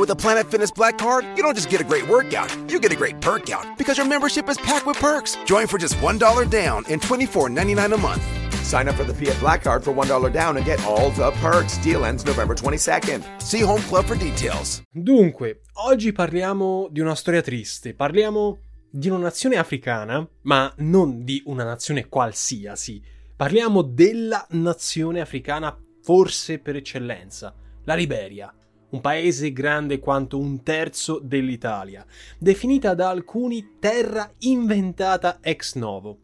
With a Planet Fitness Black Card, you don't just get a great workout, you get a great perk out because your membership is packed with perks. Join for just $1 down and $24.99 a month. Sign up for the Fiat Black Card for $1 down and get all the perks. Deal ends November 22nd. See Home Club for details. Dunque, oggi parliamo di una storia triste, parliamo di una nazione africana, ma non di una nazione qualsiasi. Parliamo della nazione africana forse per eccellenza, la Liberia un paese grande quanto un terzo dell'Italia, definita da alcuni terra inventata ex novo.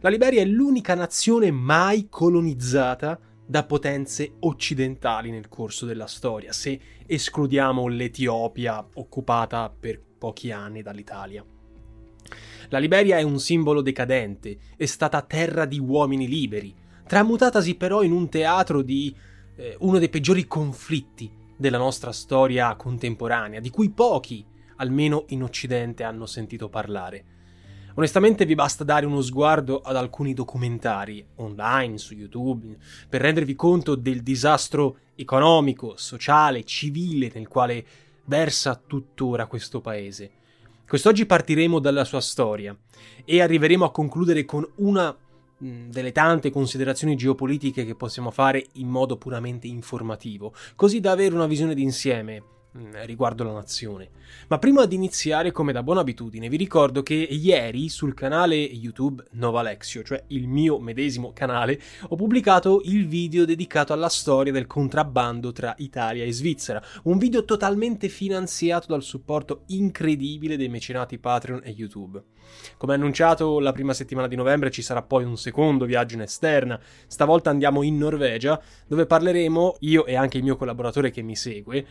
La Liberia è l'unica nazione mai colonizzata da potenze occidentali nel corso della storia, se escludiamo l'Etiopia occupata per pochi anni dall'Italia. La Liberia è un simbolo decadente, è stata terra di uomini liberi, tramutatasi però in un teatro di eh, uno dei peggiori conflitti della nostra storia contemporanea, di cui pochi, almeno in Occidente, hanno sentito parlare. Onestamente vi basta dare uno sguardo ad alcuni documentari online su YouTube per rendervi conto del disastro economico, sociale, civile nel quale versa tuttora questo paese. Quest'oggi partiremo dalla sua storia e arriveremo a concludere con una delle tante considerazioni geopolitiche che possiamo fare in modo puramente informativo, così da avere una visione d'insieme riguardo la nazione. Ma prima di iniziare, come da buona abitudine, vi ricordo che ieri sul canale YouTube Nova Alexio, cioè il mio medesimo canale, ho pubblicato il video dedicato alla storia del contrabbando tra Italia e Svizzera, un video totalmente finanziato dal supporto incredibile dei mecenati Patreon e YouTube. Come annunciato la prima settimana di novembre ci sarà poi un secondo viaggio in esterna, stavolta andiamo in Norvegia, dove parleremo, io e anche il mio collaboratore che mi segue,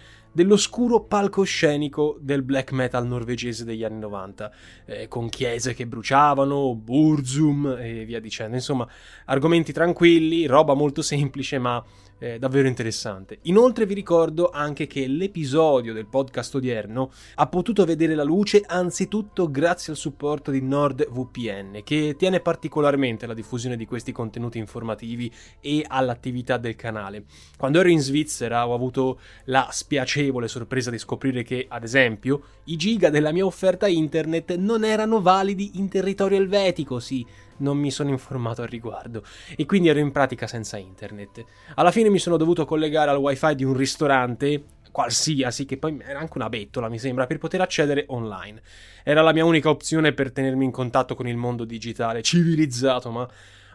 dell'oscuro palcoscenico del black metal norvegese degli anni 90, eh, con chiese che bruciavano, Burzum e via dicendo. Insomma, argomenti tranquilli, roba molto semplice, ma eh, davvero interessante. Inoltre vi ricordo anche che l'episodio del podcast odierno ha potuto vedere la luce anzitutto grazie al supporto di NordVPN, che tiene particolarmente alla diffusione di questi contenuti informativi e all'attività del canale. Quando ero in Svizzera ho avuto la spiacevole sorpresa di scoprire che, ad esempio, i giga della mia offerta internet non erano validi in territorio elvetico, sì, non mi sono informato al riguardo e quindi ero in pratica senza internet. Alla fine mi sono dovuto collegare al wifi di un ristorante qualsiasi, che poi era anche una bettola, mi sembra, per poter accedere online. Era la mia unica opzione per tenermi in contatto con il mondo digitale civilizzato, ma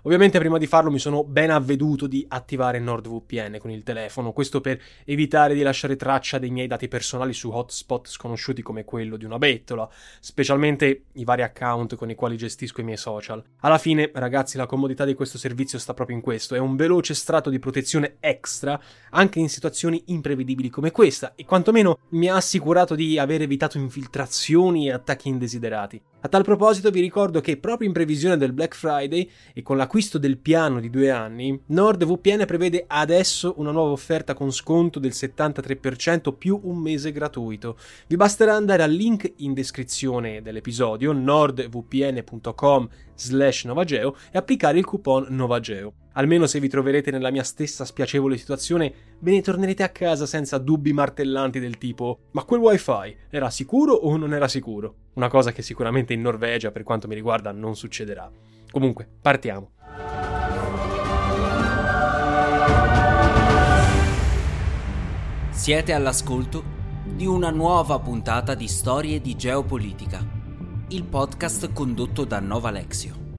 Ovviamente prima di farlo mi sono ben avveduto di attivare NordVPN con il telefono, questo per evitare di lasciare traccia dei miei dati personali su hotspot sconosciuti come quello di una bettola, specialmente i vari account con i quali gestisco i miei social. Alla fine, ragazzi, la comodità di questo servizio sta proprio in questo, è un veloce strato di protezione extra anche in situazioni imprevedibili come questa e quantomeno mi ha assicurato di aver evitato infiltrazioni e attacchi indesiderati. A tal proposito vi ricordo che proprio in previsione del Black Friday e con l'acquisto del piano di due anni, NordVPN prevede adesso una nuova offerta con sconto del 73% più un mese gratuito. Vi basterà andare al link in descrizione dell'episodio nordvpn.com slash novageo e applicare il coupon novageo. Almeno se vi troverete nella mia stessa spiacevole situazione, ve ne tornerete a casa senza dubbi martellanti del tipo ma quel wifi era sicuro o non era sicuro? Una cosa che sicuramente in Norvegia, per quanto mi riguarda, non succederà. Comunque, partiamo. Siete all'ascolto di una nuova puntata di Storie di Geopolitica, il podcast condotto da Nova Alexio.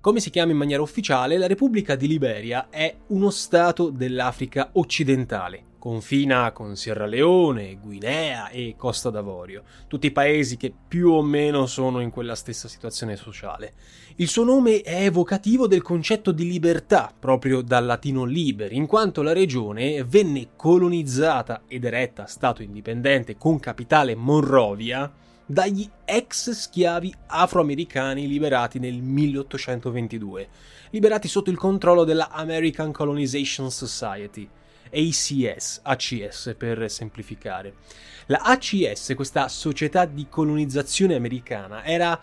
Come si chiama in maniera ufficiale, la Repubblica di Liberia è uno stato dell'Africa occidentale, confina con Sierra Leone, Guinea e Costa d'Avorio, tutti paesi che più o meno sono in quella stessa situazione sociale. Il suo nome è evocativo del concetto di libertà, proprio dal latino liber, in quanto la regione venne colonizzata ed eretta Stato indipendente con capitale Monrovia dagli ex schiavi afroamericani liberati nel 1822, liberati sotto il controllo della American Colonization Society. ACS, ACS per semplificare. La ACS, questa società di colonizzazione americana, era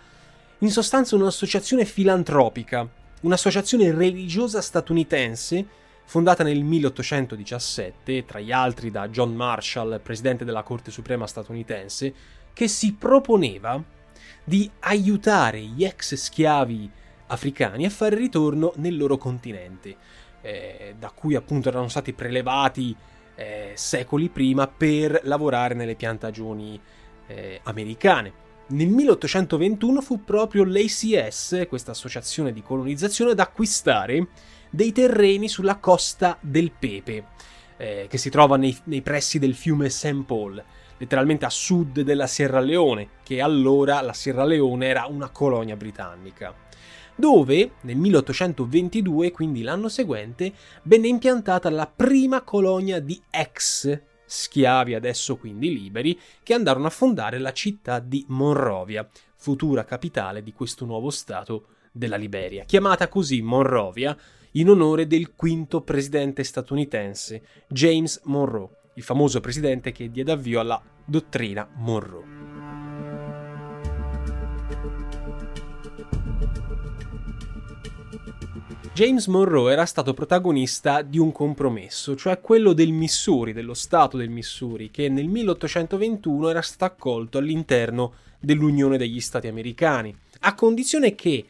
in sostanza un'associazione filantropica, un'associazione religiosa statunitense fondata nel 1817, tra gli altri da John Marshall, presidente della Corte Suprema statunitense, che si proponeva di aiutare gli ex schiavi africani a fare ritorno nel loro continente eh, da cui appunto erano stati prelevati eh, secoli prima per lavorare nelle piantagioni eh, americane. Nel 1821 fu proprio l'ACS, questa associazione di colonizzazione, ad acquistare dei terreni sulla costa del Pepe, eh, che si trova nei, nei pressi del fiume St. Paul, letteralmente a sud della Sierra Leone, che allora la Sierra Leone era una colonia britannica dove nel 1822, quindi l'anno seguente, venne impiantata la prima colonia di ex schiavi, adesso quindi liberi, che andarono a fondare la città di Monrovia, futura capitale di questo nuovo stato della Liberia, chiamata così Monrovia in onore del quinto presidente statunitense, James Monroe, il famoso presidente che diede avvio alla dottrina Monroe. James Monroe era stato protagonista di un compromesso, cioè quello del Missouri, dello Stato del Missouri, che nel 1821 era stato accolto all'interno dell'Unione degli Stati americani, a condizione che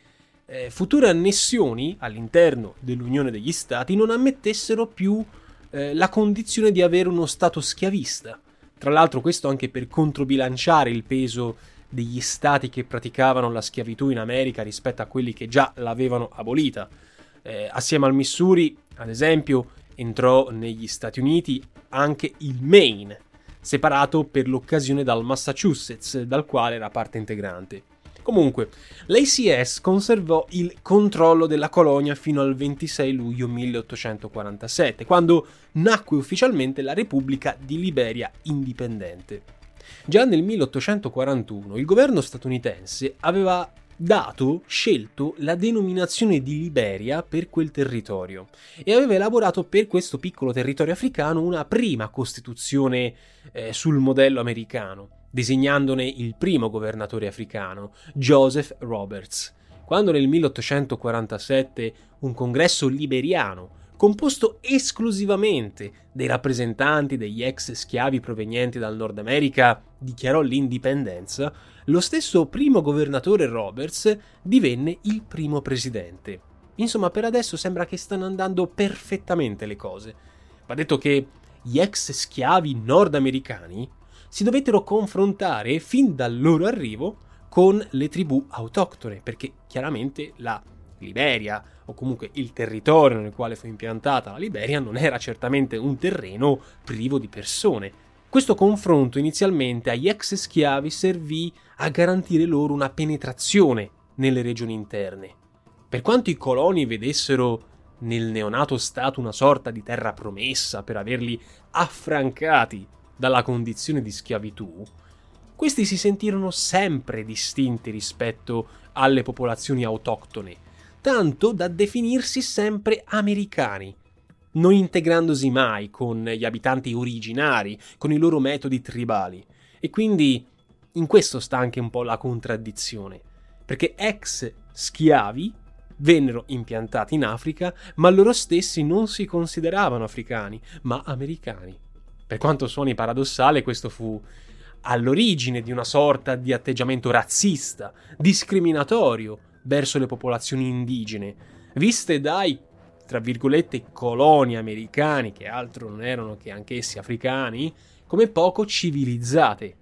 eh, future annessioni all'interno dell'Unione degli Stati non ammettessero più eh, la condizione di avere uno Stato schiavista. Tra l'altro questo anche per controbilanciare il peso degli stati che praticavano la schiavitù in America rispetto a quelli che già l'avevano abolita. Eh, assieme al Missouri, ad esempio, entrò negli Stati Uniti anche il Maine, separato per l'occasione dal Massachusetts, dal quale era parte integrante. Comunque, l'ACS conservò il controllo della colonia fino al 26 luglio 1847, quando nacque ufficialmente la Repubblica di Liberia indipendente. Già nel 1841 il governo statunitense aveva dato, scelto la denominazione di Liberia per quel territorio e aveva elaborato per questo piccolo territorio africano una prima costituzione eh, sul modello americano, designandone il primo governatore africano, Joseph Roberts. Quando nel 1847 un congresso liberiano composto esclusivamente dei rappresentanti degli ex schiavi provenienti dal Nord America, dichiarò l'indipendenza, lo stesso primo governatore Roberts divenne il primo presidente. Insomma, per adesso sembra che stanno andando perfettamente le cose. Va detto che gli ex schiavi nordamericani si dovettero confrontare fin dal loro arrivo con le tribù autoctone, perché chiaramente la Liberia, o comunque il territorio nel quale fu impiantata la Liberia, non era certamente un terreno privo di persone. Questo confronto inizialmente agli ex schiavi servì a garantire loro una penetrazione nelle regioni interne. Per quanto i coloni vedessero nel neonato Stato una sorta di terra promessa per averli affrancati dalla condizione di schiavitù, questi si sentirono sempre distinti rispetto alle popolazioni autoctone tanto da definirsi sempre americani, non integrandosi mai con gli abitanti originari, con i loro metodi tribali. E quindi in questo sta anche un po' la contraddizione, perché ex schiavi vennero impiantati in Africa, ma loro stessi non si consideravano africani, ma americani. Per quanto suoni paradossale, questo fu all'origine di una sorta di atteggiamento razzista, discriminatorio, verso le popolazioni indigene, viste dai, tra virgolette, coloni americani, che altro non erano che anch'essi africani, come poco civilizzate,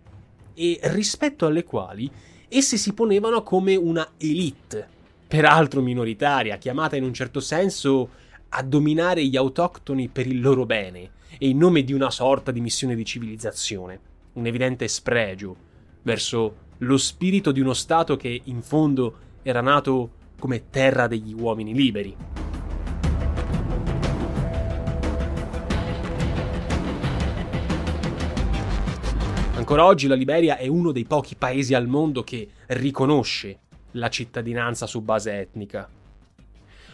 e rispetto alle quali esse si ponevano come una elite, peraltro minoritaria, chiamata in un certo senso a dominare gli autoctoni per il loro bene, e in nome di una sorta di missione di civilizzazione, un evidente spregio verso lo spirito di uno Stato che in fondo era nato come terra degli uomini liberi. Ancora oggi la Liberia è uno dei pochi paesi al mondo che riconosce la cittadinanza su base etnica.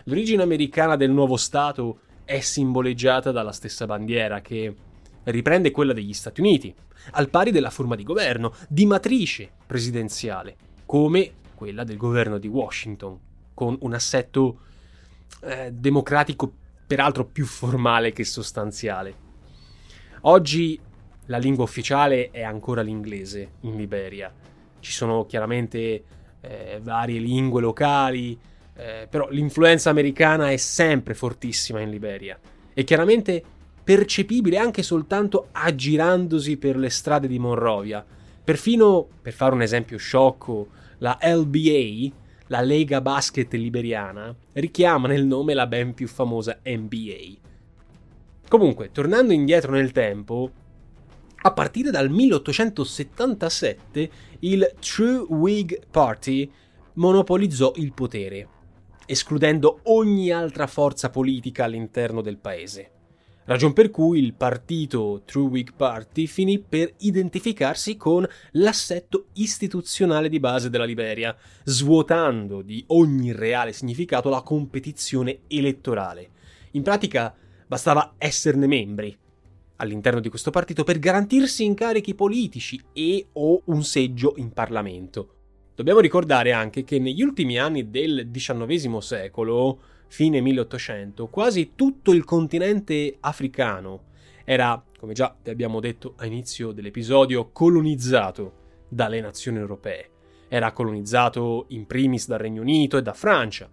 L'origine americana del nuovo Stato è simboleggiata dalla stessa bandiera che riprende quella degli Stati Uniti, al pari della forma di governo, di matrice presidenziale, come quella del governo di Washington, con un assetto eh, democratico peraltro più formale che sostanziale. Oggi la lingua ufficiale è ancora l'inglese in Liberia. Ci sono chiaramente eh, varie lingue locali, eh, però l'influenza americana è sempre fortissima in Liberia e chiaramente percepibile anche soltanto aggirandosi per le strade di Monrovia. Perfino, per fare un esempio sciocco, la LBA, la Lega Basket Liberiana, richiama nel nome la ben più famosa NBA. Comunque, tornando indietro nel tempo, a partire dal 1877 il True Whig Party monopolizzò il potere, escludendo ogni altra forza politica all'interno del paese. Ragion per cui il partito True Whig Party finì per identificarsi con l'assetto istituzionale di base della Liberia, svuotando di ogni reale significato la competizione elettorale. In pratica bastava esserne membri all'interno di questo partito per garantirsi incarichi politici e o un seggio in Parlamento. Dobbiamo ricordare anche che negli ultimi anni del XIX secolo fine 1800, quasi tutto il continente africano era, come già vi abbiamo detto a inizio dell'episodio, colonizzato dalle nazioni europee. Era colonizzato in primis dal Regno Unito e da Francia,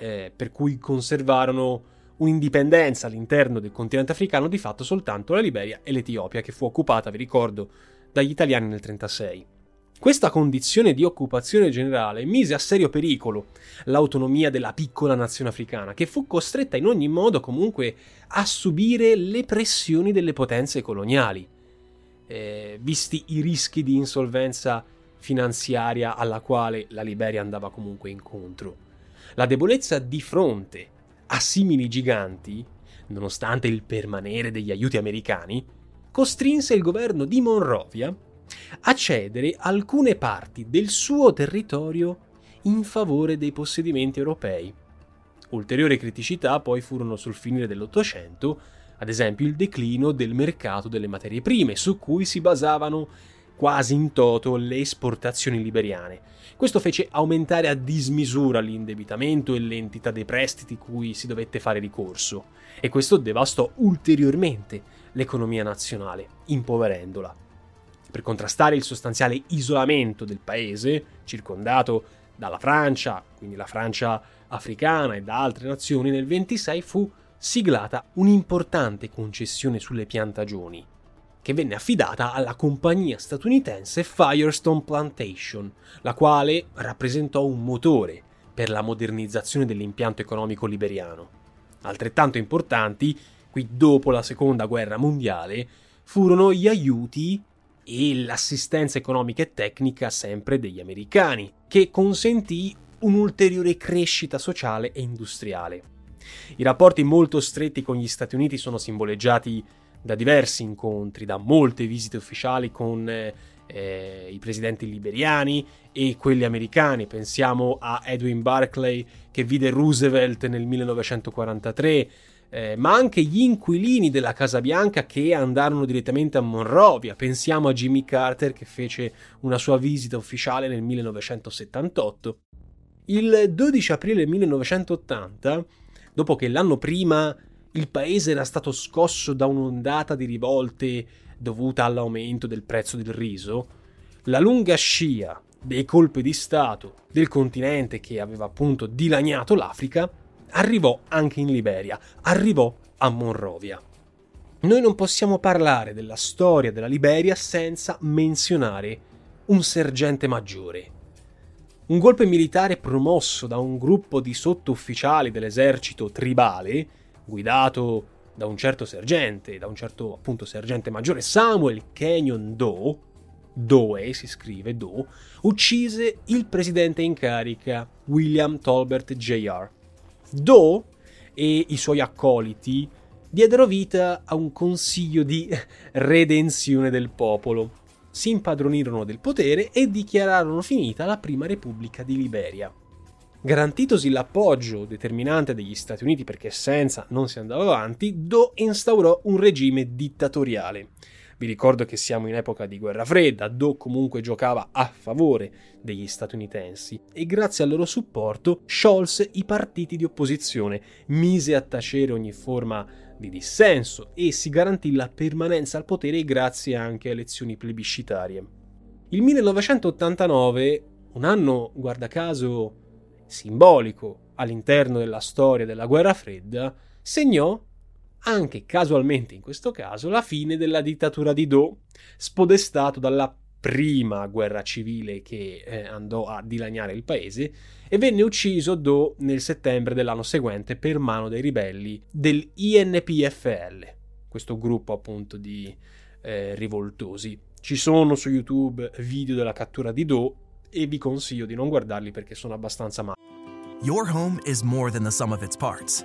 eh, per cui conservarono un'indipendenza all'interno del continente africano di fatto soltanto la Liberia e l'Etiopia, che fu occupata, vi ricordo, dagli italiani nel 1936. Questa condizione di occupazione generale mise a serio pericolo l'autonomia della piccola nazione africana, che fu costretta in ogni modo comunque a subire le pressioni delle potenze coloniali, eh, visti i rischi di insolvenza finanziaria alla quale la Liberia andava comunque incontro. La debolezza di fronte a simili giganti, nonostante il permanere degli aiuti americani, costrinse il governo di Monrovia a cedere alcune parti del suo territorio in favore dei possedimenti europei. Ulteriori criticità poi furono sul finire dell'Ottocento, ad esempio il declino del mercato delle materie prime, su cui si basavano quasi in toto le esportazioni liberiane. Questo fece aumentare a dismisura l'indebitamento e l'entità dei prestiti cui si dovette fare ricorso, e questo devastò ulteriormente l'economia nazionale, impoverendola per contrastare il sostanziale isolamento del paese, circondato dalla Francia, quindi la Francia africana e da altre nazioni, nel 26 fu siglata un'importante concessione sulle piantagioni, che venne affidata alla compagnia statunitense Firestone Plantation, la quale rappresentò un motore per la modernizzazione dell'impianto economico liberiano. Altrettanto importanti, qui dopo la seconda guerra mondiale, furono gli aiuti e l'assistenza economica e tecnica sempre degli americani, che consentì un'ulteriore crescita sociale e industriale. I rapporti molto stretti con gli Stati Uniti sono simboleggiati da diversi incontri, da molte visite ufficiali con eh, i presidenti liberiani e quelli americani. Pensiamo a Edwin Barclay che vide Roosevelt nel 1943, eh, ma anche gli inquilini della Casa Bianca che andarono direttamente a Monrovia. Pensiamo a Jimmy Carter che fece una sua visita ufficiale nel 1978. Il 12 aprile 1980, dopo che l'anno prima il paese era stato scosso da un'ondata di rivolte dovuta all'aumento del prezzo del riso, la lunga scia dei colpi di Stato del continente che aveva appunto dilaniato l'Africa arrivò anche in Liberia, arrivò a Monrovia. Noi non possiamo parlare della storia della Liberia senza menzionare un sergente maggiore. Un golpe militare promosso da un gruppo di sottufficiali dell'esercito tribale, guidato da un certo sergente, da un certo appunto sergente maggiore Samuel Kenyon Doe, Doe si scrive Doe, uccise il presidente in carica William Tolbert Jr. Doe e i suoi accoliti diedero vita a un consiglio di redenzione del popolo. Si impadronirono del potere e dichiararono finita la prima repubblica di Liberia. Garantitosi l'appoggio determinante degli Stati Uniti perché senza non si andava avanti, Do instaurò un regime dittatoriale. Vi ricordo che siamo in epoca di guerra fredda, Do comunque giocava a favore degli statunitensi e grazie al loro supporto sciolse i partiti di opposizione, mise a tacere ogni forma di dissenso e si garantì la permanenza al potere grazie anche a elezioni plebiscitarie. Il 1989, un anno guarda caso simbolico all'interno della storia della guerra fredda, segnò anche casualmente in questo caso la fine della dittatura di Do, spodestato dalla prima guerra civile che eh, andò a dilaniare il paese e venne ucciso Do nel settembre dell'anno seguente per mano dei ribelli del INPFL, questo gruppo appunto di eh, rivoltosi. Ci sono su YouTube video della cattura di Do e vi consiglio di non guardarli perché sono abbastanza male. Your home is more than the sum of its parts,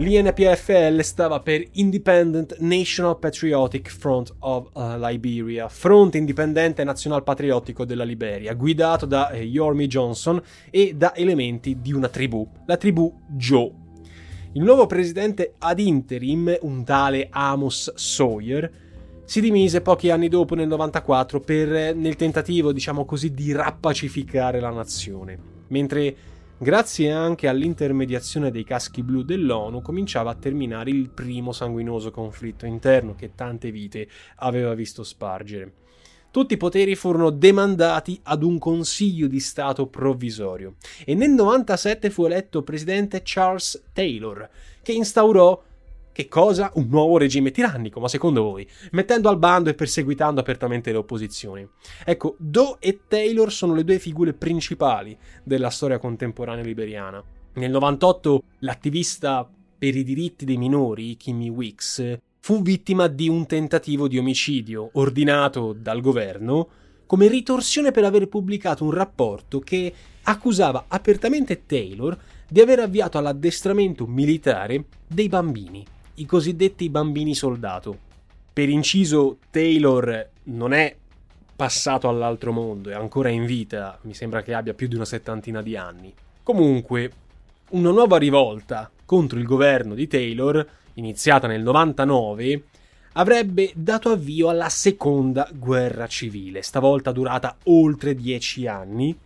L'INPFL stava per Independent National Patriotic Front of uh, Liberia, fronte indipendente nazional patriottico della Liberia, guidato da eh, Yormi Johnson e da elementi di una tribù, la tribù Joe. Il nuovo presidente ad interim, un tale Amos Sawyer, si dimise pochi anni dopo nel 94 per, nel tentativo, diciamo così, di rappacificare la nazione, mentre Grazie anche all'intermediazione dei caschi blu dell'ONU cominciava a terminare il primo sanguinoso conflitto interno che tante vite aveva visto spargere. Tutti i poteri furono demandati ad un Consiglio di Stato provvisorio e nel 97 fu eletto presidente Charles Taylor, che instaurò che cosa? Un nuovo regime tirannico, ma secondo voi? Mettendo al bando e perseguitando apertamente le opposizioni. Ecco, Doe e Taylor sono le due figure principali della storia contemporanea liberiana. Nel 98 l'attivista per i diritti dei minori, Kimmy Wicks, fu vittima di un tentativo di omicidio ordinato dal governo come ritorsione per aver pubblicato un rapporto che accusava apertamente Taylor di aver avviato all'addestramento militare dei bambini i cosiddetti bambini soldato. Per inciso, Taylor non è passato all'altro mondo, è ancora in vita, mi sembra che abbia più di una settantina di anni. Comunque, una nuova rivolta contro il governo di Taylor, iniziata nel 99, avrebbe dato avvio alla seconda guerra civile, stavolta durata oltre dieci anni,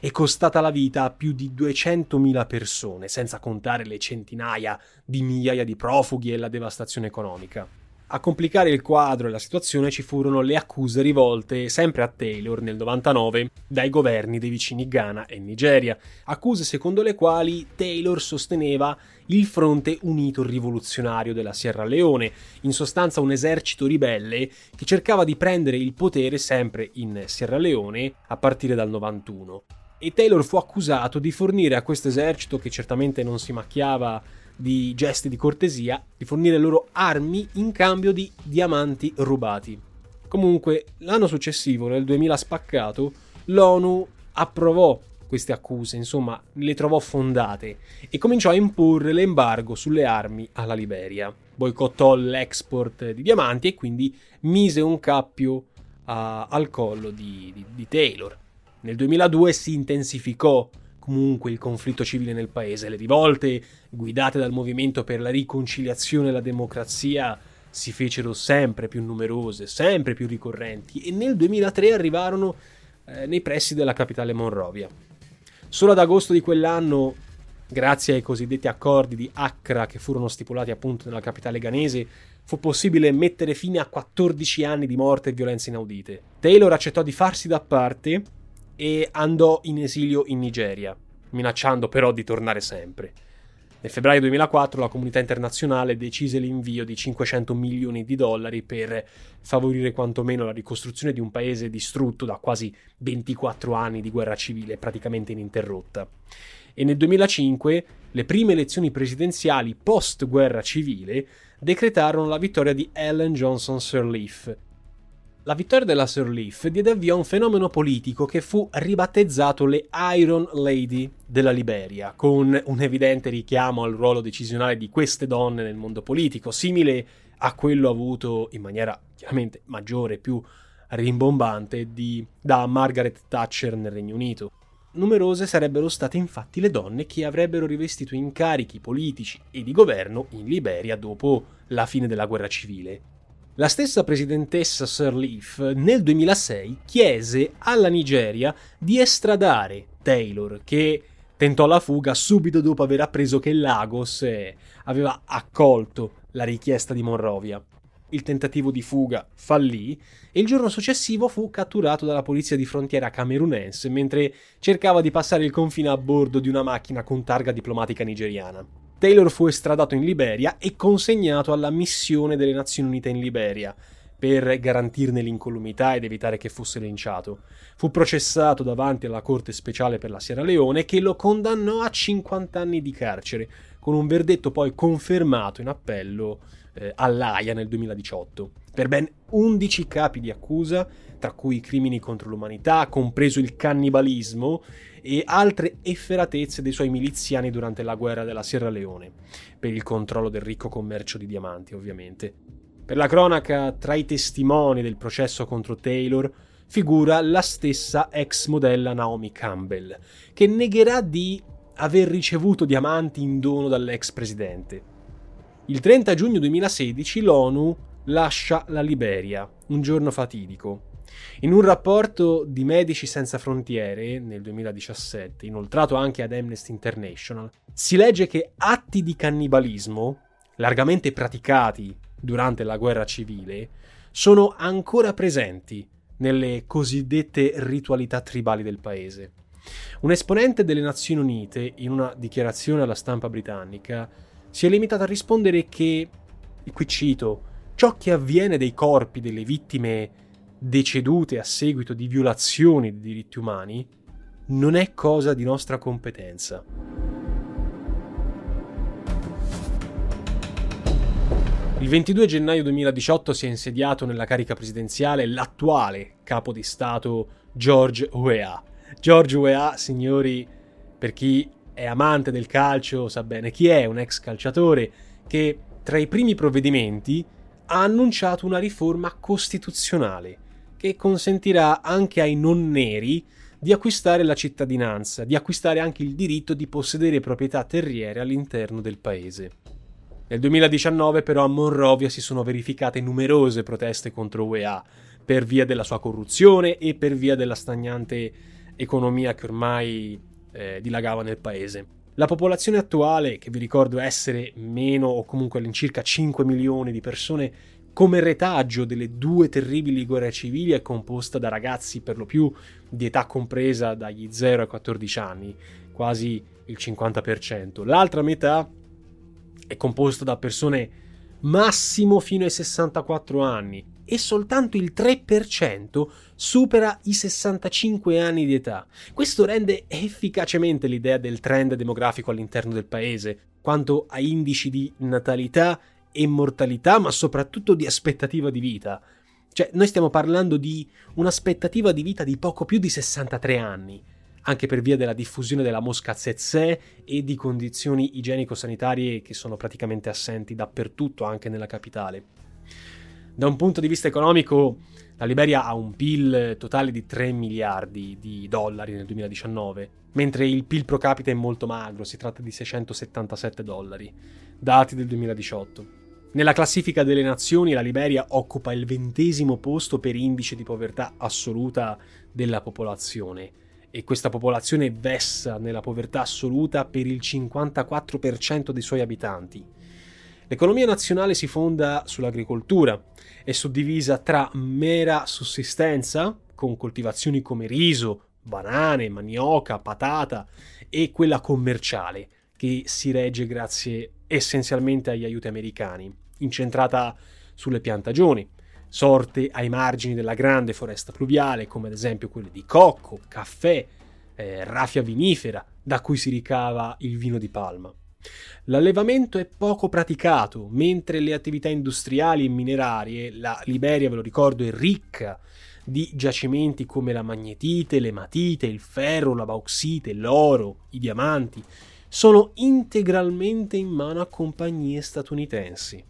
è costata la vita a più di 200.000 persone, senza contare le centinaia di migliaia di profughi e la devastazione economica. A complicare il quadro e la situazione ci furono le accuse rivolte sempre a Taylor nel 99 dai governi dei vicini Ghana e Nigeria, accuse secondo le quali Taylor sosteneva il fronte unito rivoluzionario della Sierra Leone, in sostanza un esercito ribelle che cercava di prendere il potere sempre in Sierra Leone a partire dal 91 e Taylor fu accusato di fornire a questo esercito, che certamente non si macchiava di gesti di cortesia, di fornire loro armi in cambio di diamanti rubati. Comunque, l'anno successivo, nel 2000 spaccato, l'ONU approvò queste accuse, insomma, le trovò fondate e cominciò a imporre l'embargo sulle armi alla Liberia. Boicottò l'export di diamanti e quindi mise un cappio uh, al collo di, di, di Taylor. Nel 2002 si intensificò comunque il conflitto civile nel paese, le rivolte guidate dal movimento per la riconciliazione e la democrazia si fecero sempre più numerose, sempre più ricorrenti e nel 2003 arrivarono eh, nei pressi della capitale Monrovia. Solo ad agosto di quell'anno, grazie ai cosiddetti accordi di Accra che furono stipulati appunto nella capitale ghanese, fu possibile mettere fine a 14 anni di morte e violenze inaudite. Taylor accettò di farsi da parte e andò in esilio in Nigeria, minacciando però di tornare sempre. Nel febbraio 2004 la comunità internazionale decise l'invio di 500 milioni di dollari per favorire quantomeno la ricostruzione di un paese distrutto da quasi 24 anni di guerra civile praticamente ininterrotta. E nel 2005 le prime elezioni presidenziali post guerra civile decretarono la vittoria di Ellen Johnson Sirleaf, la vittoria della Sirleaf diede avvio a un fenomeno politico che fu ribattezzato le Iron Lady della Liberia, con un evidente richiamo al ruolo decisionale di queste donne nel mondo politico, simile a quello avuto in maniera chiaramente maggiore e più rimbombante di, da Margaret Thatcher nel Regno Unito. Numerose sarebbero state infatti le donne che avrebbero rivestito incarichi politici e di governo in Liberia dopo la fine della guerra civile la stessa presidentessa Sirleaf nel 2006 chiese alla Nigeria di estradare Taylor, che tentò la fuga subito dopo aver appreso che Lagos eh, aveva accolto la richiesta di Monrovia. Il tentativo di fuga fallì e il giorno successivo fu catturato dalla polizia di frontiera camerunense mentre cercava di passare il confine a bordo di una macchina con targa diplomatica nigeriana. Taylor fu estradato in Liberia e consegnato alla missione delle Nazioni Unite in Liberia per garantirne l'incolumità ed evitare che fosse linciato. Fu processato davanti alla Corte speciale per la Sierra Leone che lo condannò a 50 anni di carcere, con un verdetto poi confermato in appello eh, all'AIA nel 2018, per ben 11 capi di accusa, tra cui crimini contro l'umanità, compreso il cannibalismo e altre efferatezze dei suoi miliziani durante la guerra della Sierra Leone, per il controllo del ricco commercio di diamanti, ovviamente. Per la cronaca, tra i testimoni del processo contro Taylor figura la stessa ex modella Naomi Campbell, che negherà di aver ricevuto diamanti in dono dall'ex presidente. Il 30 giugno 2016 l'ONU lascia la Liberia, un giorno fatidico, in un rapporto di Medici Senza Frontiere nel 2017, inoltrato anche ad Amnesty International, si legge che atti di cannibalismo, largamente praticati durante la guerra civile, sono ancora presenti nelle cosiddette ritualità tribali del paese. Un esponente delle Nazioni Unite, in una dichiarazione alla stampa britannica, si è limitato a rispondere che, e qui cito, ciò che avviene dei corpi delle vittime decedute a seguito di violazioni di diritti umani non è cosa di nostra competenza. Il 22 gennaio 2018 si è insediato nella carica presidenziale l'attuale capo di Stato George Weah. George Weah, signori, per chi è amante del calcio sa bene chi è, un ex calciatore che tra i primi provvedimenti ha annunciato una riforma costituzionale che consentirà anche ai non neri di acquistare la cittadinanza, di acquistare anche il diritto di possedere proprietà terriere all'interno del paese. Nel 2019 però a Monrovia si sono verificate numerose proteste contro UEA per via della sua corruzione e per via della stagnante economia che ormai eh, dilagava nel paese. La popolazione attuale, che vi ricordo essere meno o comunque all'incirca 5 milioni di persone, come retaggio delle due terribili guerre civili è composta da ragazzi per lo più di età compresa dagli 0 ai 14 anni, quasi il 50%. L'altra metà è composta da persone massimo fino ai 64 anni e soltanto il 3% supera i 65 anni di età. Questo rende efficacemente l'idea del trend demografico all'interno del paese, quanto a indici di natalità e mortalità, ma soprattutto di aspettativa di vita. Cioè, noi stiamo parlando di un'aspettativa di vita di poco più di 63 anni, anche per via della diffusione della mosca tsetse e di condizioni igienico-sanitarie che sono praticamente assenti dappertutto, anche nella capitale. Da un punto di vista economico, la Liberia ha un PIL totale di 3 miliardi di dollari nel 2019, mentre il PIL pro capite è molto magro, si tratta di 677 dollari, dati del 2018. Nella classifica delle nazioni la Liberia occupa il ventesimo posto per indice di povertà assoluta della popolazione e questa popolazione vessa nella povertà assoluta per il 54% dei suoi abitanti. L'economia nazionale si fonda sull'agricoltura, è suddivisa tra mera sussistenza, con coltivazioni come riso, banane, manioca, patata, e quella commerciale, che si regge grazie essenzialmente agli aiuti americani, incentrata sulle piantagioni, sorte ai margini della grande foresta pluviale, come ad esempio quelle di cocco, caffè, eh, raffia vinifera, da cui si ricava il vino di palma. L'allevamento è poco praticato, mentre le attività industriali e minerarie, la Liberia, ve lo ricordo, è ricca di giacimenti come la magnetite, l'ematite, il ferro, la bauxite, l'oro, i diamanti, sono integralmente in mano a compagnie statunitensi.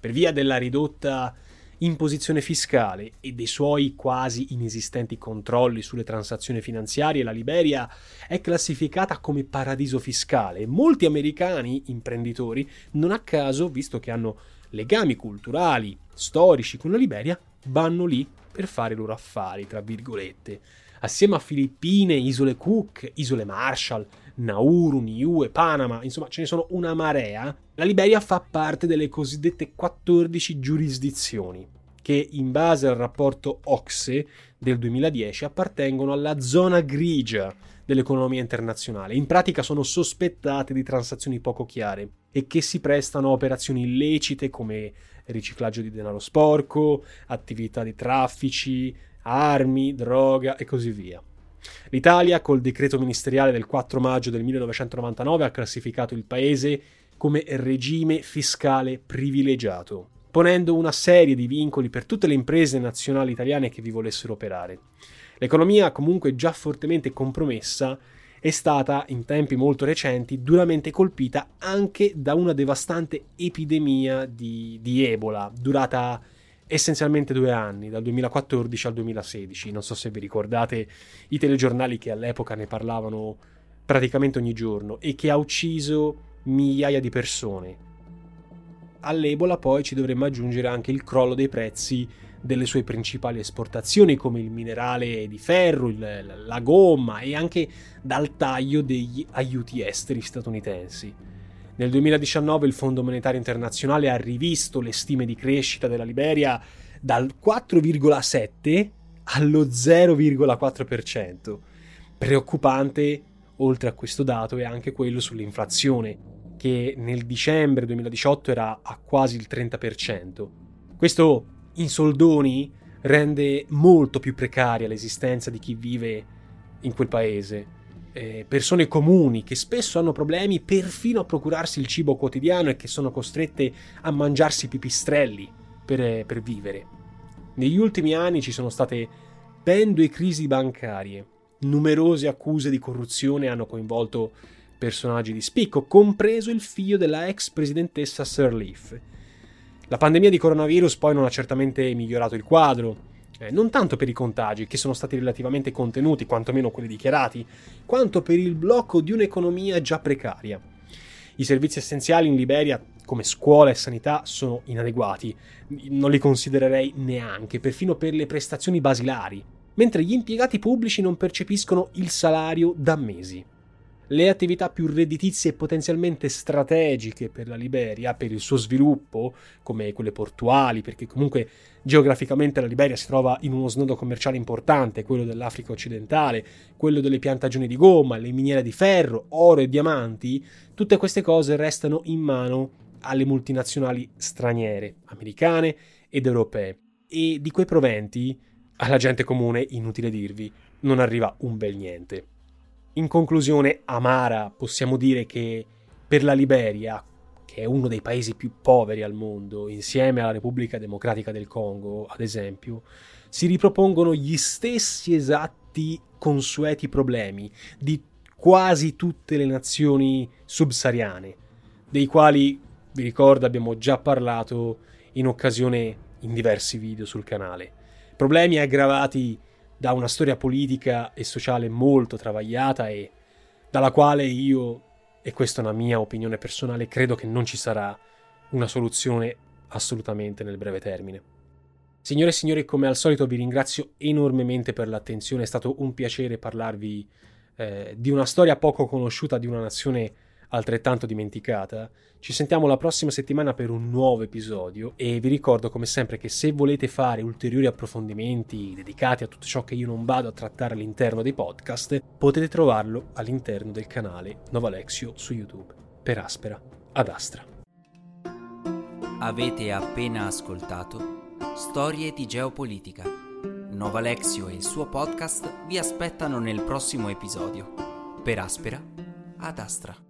Per via della ridotta imposizione fiscale e dei suoi quasi inesistenti controlli sulle transazioni finanziarie, la Liberia è classificata come paradiso fiscale. Molti americani imprenditori, non a caso, visto che hanno legami culturali, storici con la Liberia, vanno lì per fare i loro affari, tra virgolette. Assieme a Filippine, Isole Cook, Isole Marshall, Nauru, Niue, Panama, insomma ce ne sono una marea, la Liberia fa parte delle cosiddette 14 giurisdizioni, che in base al rapporto OXE del 2010 appartengono alla zona grigia dell'economia internazionale. In pratica sono sospettate di transazioni poco chiare e che si prestano a operazioni illecite come riciclaggio di denaro sporco, attività di traffici, armi, droga e così via. L'Italia, col decreto ministeriale del 4 maggio del 1999, ha classificato il paese come regime fiscale privilegiato, ponendo una serie di vincoli per tutte le imprese nazionali italiane che vi volessero operare. L'economia, comunque già fortemente compromessa, è stata, in tempi molto recenti, duramente colpita anche da una devastante epidemia di, di Ebola, durata essenzialmente due anni, dal 2014 al 2016. Non so se vi ricordate i telegiornali che all'epoca ne parlavano praticamente ogni giorno e che ha ucciso migliaia di persone. All'Ebola poi ci dovremmo aggiungere anche il crollo dei prezzi delle sue principali esportazioni come il minerale di ferro, il, la gomma e anche dal taglio degli aiuti esteri statunitensi. Nel 2019 il Fondo Monetario Internazionale ha rivisto le stime di crescita della Liberia dal 4,7 allo 0,4%. Preoccupante, oltre a questo dato, è anche quello sull'inflazione, che nel dicembre 2018 era a quasi il 30%. Questo in soldoni rende molto più precaria l'esistenza di chi vive in quel paese eh, persone comuni che spesso hanno problemi perfino a procurarsi il cibo quotidiano e che sono costrette a mangiarsi pipistrelli per, eh, per vivere. Negli ultimi anni ci sono state ben due crisi bancarie, numerose accuse di corruzione hanno coinvolto personaggi di spicco, compreso il figlio della ex presidentessa Sirleaf. La pandemia di coronavirus poi non ha certamente migliorato il quadro, eh, non tanto per i contagi, che sono stati relativamente contenuti, quantomeno quelli dichiarati, quanto per il blocco di un'economia già precaria. I servizi essenziali in Liberia, come scuola e sanità, sono inadeguati, non li considererei neanche, perfino per le prestazioni basilari, mentre gli impiegati pubblici non percepiscono il salario da mesi le attività più redditizie e potenzialmente strategiche per la Liberia, per il suo sviluppo, come quelle portuali, perché comunque geograficamente la Liberia si trova in uno snodo commerciale importante, quello dell'Africa occidentale, quello delle piantagioni di gomma, le miniere di ferro, oro e diamanti, tutte queste cose restano in mano alle multinazionali straniere, americane ed europee. E di quei proventi, alla gente comune, inutile dirvi, non arriva un bel niente. In conclusione amara, possiamo dire che per la Liberia, che è uno dei paesi più poveri al mondo, insieme alla Repubblica Democratica del Congo, ad esempio, si ripropongono gli stessi esatti consueti problemi di quasi tutte le nazioni subsahariane, dei quali, vi ricordo, abbiamo già parlato in occasione in diversi video sul canale. Problemi aggravati da una storia politica e sociale molto travagliata e dalla quale io, e questa è una mia opinione personale, credo che non ci sarà una soluzione assolutamente nel breve termine. Signore e signori, come al solito vi ringrazio enormemente per l'attenzione, è stato un piacere parlarvi eh, di una storia poco conosciuta di una nazione altrettanto dimenticata. Ci sentiamo la prossima settimana per un nuovo episodio e vi ricordo come sempre che se volete fare ulteriori approfondimenti dedicati a tutto ciò che io non vado a trattare all'interno dei podcast, potete trovarlo all'interno del canale Novalexio su YouTube. Per Aspera, ad Astra. Avete appena ascoltato Storie di geopolitica. Novalexio e il suo podcast vi aspettano nel prossimo episodio. Per Aspera, ad Astra.